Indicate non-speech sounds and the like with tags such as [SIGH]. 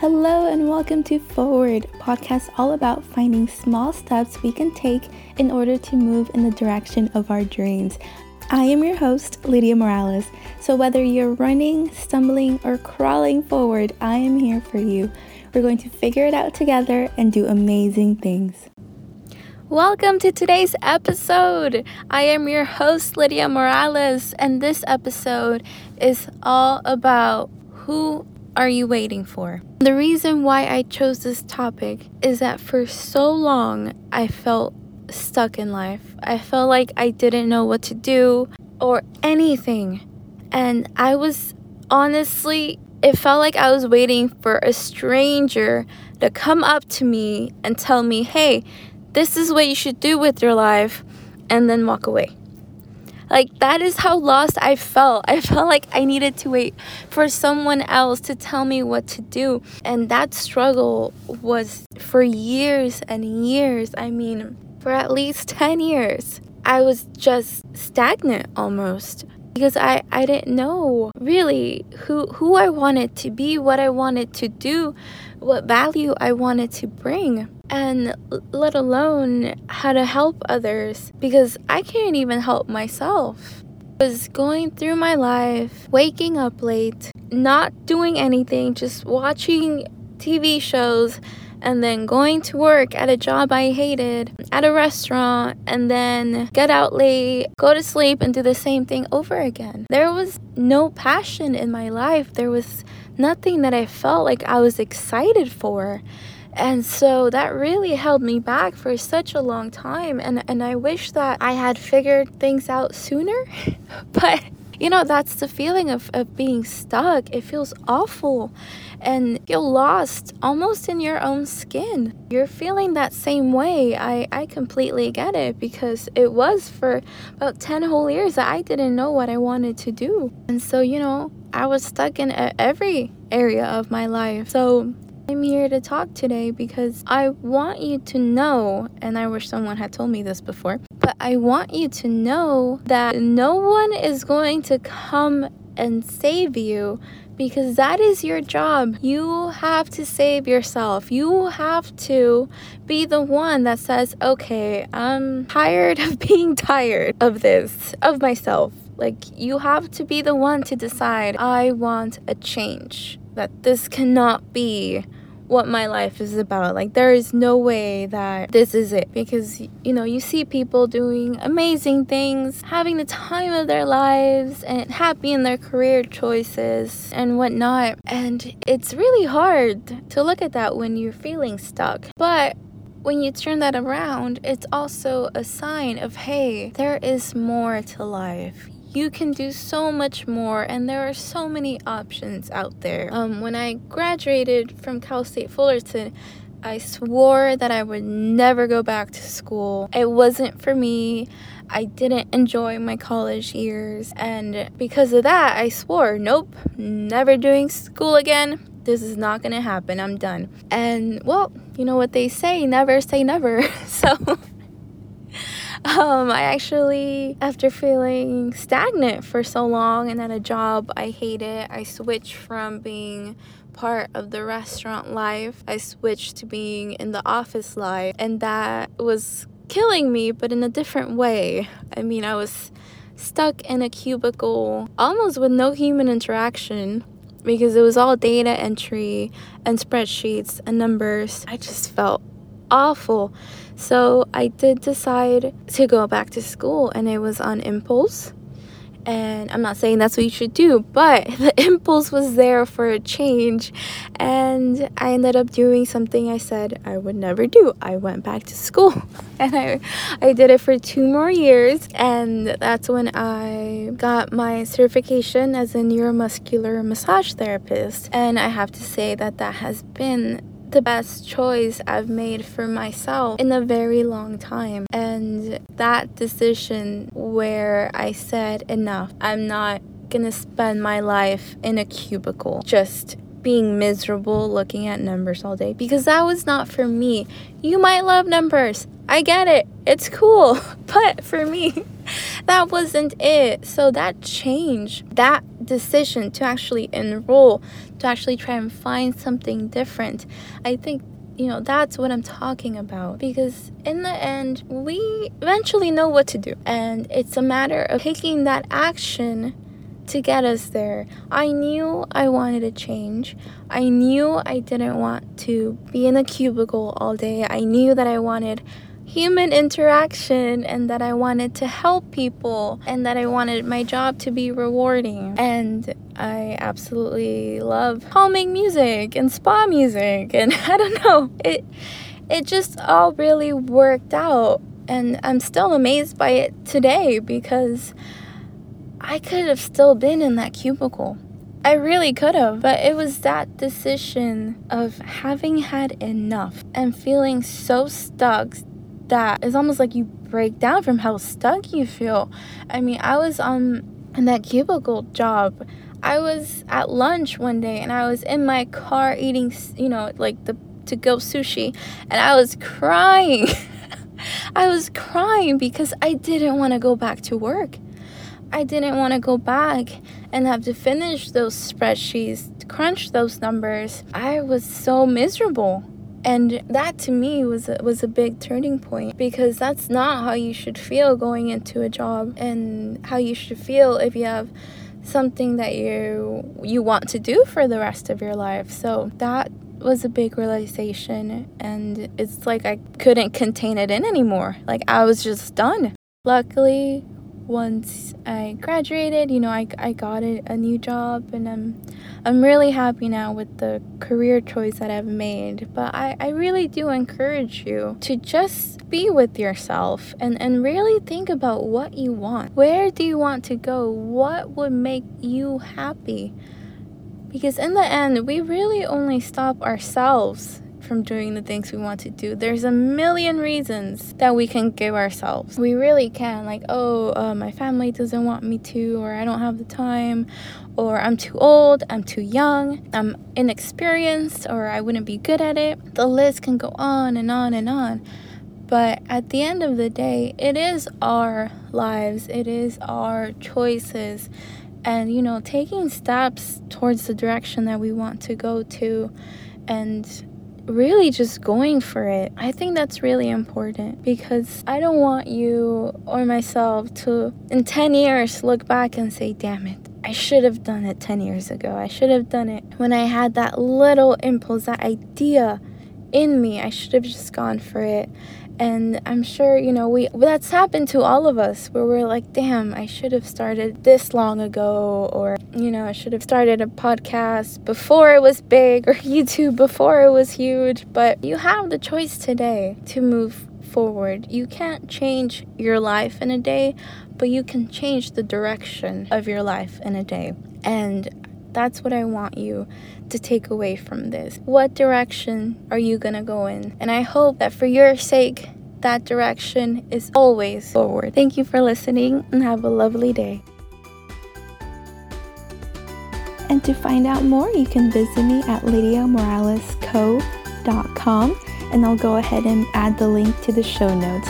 Hello and welcome to Forward, podcast all about finding small steps we can take in order to move in the direction of our dreams. I am your host, Lidia Morales. So whether you're running, stumbling, or crawling forward, I am here for you. We're going to figure it out together and do amazing things. Welcome to today's episode. I am your host, Lidia Morales, and this episode is all about who are you waiting for? The reason why I chose this topic is that for so long I felt stuck in life. I felt like I didn't know what to do or anything. And I was honestly, it felt like I was waiting for a stranger to come up to me and tell me, hey, this is what you should do with your life, and then walk away. Like, that is how lost I felt. I [LAUGHS] felt like I needed to wait for someone else to tell me what to do. And that struggle was for years and years. I mean, for at least 10 years. I was just stagnant almost because I, I didn't know really who who I wanted to be, what I wanted to do, what value I wanted to bring and let alone how to help others because I can't even help myself. I was going through my life, waking up late, not doing anything, just watching TV shows and then going to work at a job I hated, at a restaurant, and then get out late, go to sleep, and do the same thing over again. There was no passion in my life. There was nothing that I felt like I was excited for. And so that really held me back for such a long time. And, and I wish that I had figured things out sooner. [LAUGHS] but, you know, that's the feeling of, of being stuck. It feels awful and feel lost almost in your own skin. You're feeling that same way. I, I completely get it because it was for about 10 whole years that I didn't know what I wanted to do. And so, you know, I was stuck in every area of my life. So I'm here to talk today because I want you to know, and I wish someone had told me this before, but I want you to know that no one is going to come and save you because that is your job. You have to save yourself. You have to be the one that says, okay, I'm tired of [LAUGHS] being tired of this, of myself. Like, you have to be the one to decide, I want a change. That this cannot be what my life is about. Like, there is no way that this is it because, you know, you see people doing amazing things, having the time of their lives, and happy in their career choices and whatnot. And it's really hard to look at that when you're feeling stuck. But when you turn that around, it's also a sign of hey, there is more to life you can do so much more and there are so many options out there. Um, when i graduated from cal state fullerton i swore that i would never go back to school. It wasn't for me. I didn't enjoy my college years and because of that i swore nope never doing school again. This is not gonna happen. I'm done. And well you know what they say never say never. [LAUGHS] So um, I actually, after feeling stagnant for so long and at a job I hated, I switched from being part of the restaurant life, I switched to being in the office life, and that was killing me, but in a different way. I mean, I was stuck in a cubicle almost with no human interaction because it was all data entry and spreadsheets and numbers. I just felt awful. So I did decide to go back to school, and it was on impulse. And I'm not saying that's what you should do, but [LAUGHS] the impulse was there for a change. And I ended up doing something I said I would never do. I went back to school [LAUGHS] and I, I did it for two more years. And that's when I got my certification as a neuromuscular massage therapist. And I have to say that that has been the best choice I've made for myself in a very long time. And that decision where I said, enough, I'm not gonna spend my life in a cubicle just being miserable looking at numbers all day because that was not for me. You might love numbers. I get it. It's cool. [LAUGHS] But for me, [LAUGHS] that wasn't it. So that change, that decision to actually enroll, to actually try and find something different. I think you know that's what i'm talking about because in the end we eventually know what to do and it's a matter of taking that action to get us there. I knew I wanted a change. I knew I didn't want to be in a cubicle all day. I knew that I wanted human interaction and that I wanted to help people and that I wanted my job to be rewarding. And I absolutely love calming music and spa music [LAUGHS] and I don't know. It it just all really worked out and I'm still amazed by it today because I could have still been in that cubicle. I really could have, but it was that decision of having had enough and feeling so stuck that it's almost like you break down from how stuck you feel. I mean, I was on in that cubicle job. I was at lunch one day and I was in my car eating, you know, like the to go sushi, and I was crying. [LAUGHS] I was crying because I didn't want to go back to work. I didn't want to go back and have to finish those spreadsheets, crunch those numbers. I was so miserable. And that to me was a, was a big turning point because that's not how you should feel going into a job and how you should feel if you have something that you you want to do for the rest of your life. So that was a big realization and it's like I couldn't contain it in anymore. Like I was just done. Luckily, once I graduated, you know, I, I got a, a new job and I'm I'm really happy now with the career choice that I've made. But I, I really do encourage you to just be with yourself and, and really think about what you want. Where do you want to go? What would make you happy? Because in the end, we really only stop ourselves from doing the things we want to do. There's a million reasons that we can give ourselves. We really can, like, oh, uh, my family doesn't want me to, or I don't have the time, or I'm too old, I'm too young, I'm inexperienced, or I wouldn't be good at it. The list can go on and on and on. But at the end of the day, it is our lives, it is our choices. And, you know, taking steps towards the direction that we want to go to and really just going for it. I think that's really important because I don't want you or myself to, in 10 years, look back and say, damn it. I should have done it 10 years ago. I should have done it when I had that little impulse, that idea in me. I should have just gone for it and i'm sure you know we that's happened to all of us where we're like damn i should have started this long ago or you know i should have started a podcast before it was big [LAUGHS] or youtube before it was huge. But you have the choice today to move forward. You can't change your life in a day but you can change the direction of your life in a day. And that's what I want you to take away from this. What direction are you to go in? And I hope that for your sake, that direction is always forward. Thank you for listening and have a lovely day. And to find out more, you can visit me at lidiamoralesco.com and I'll go ahead and add the link to the show notes.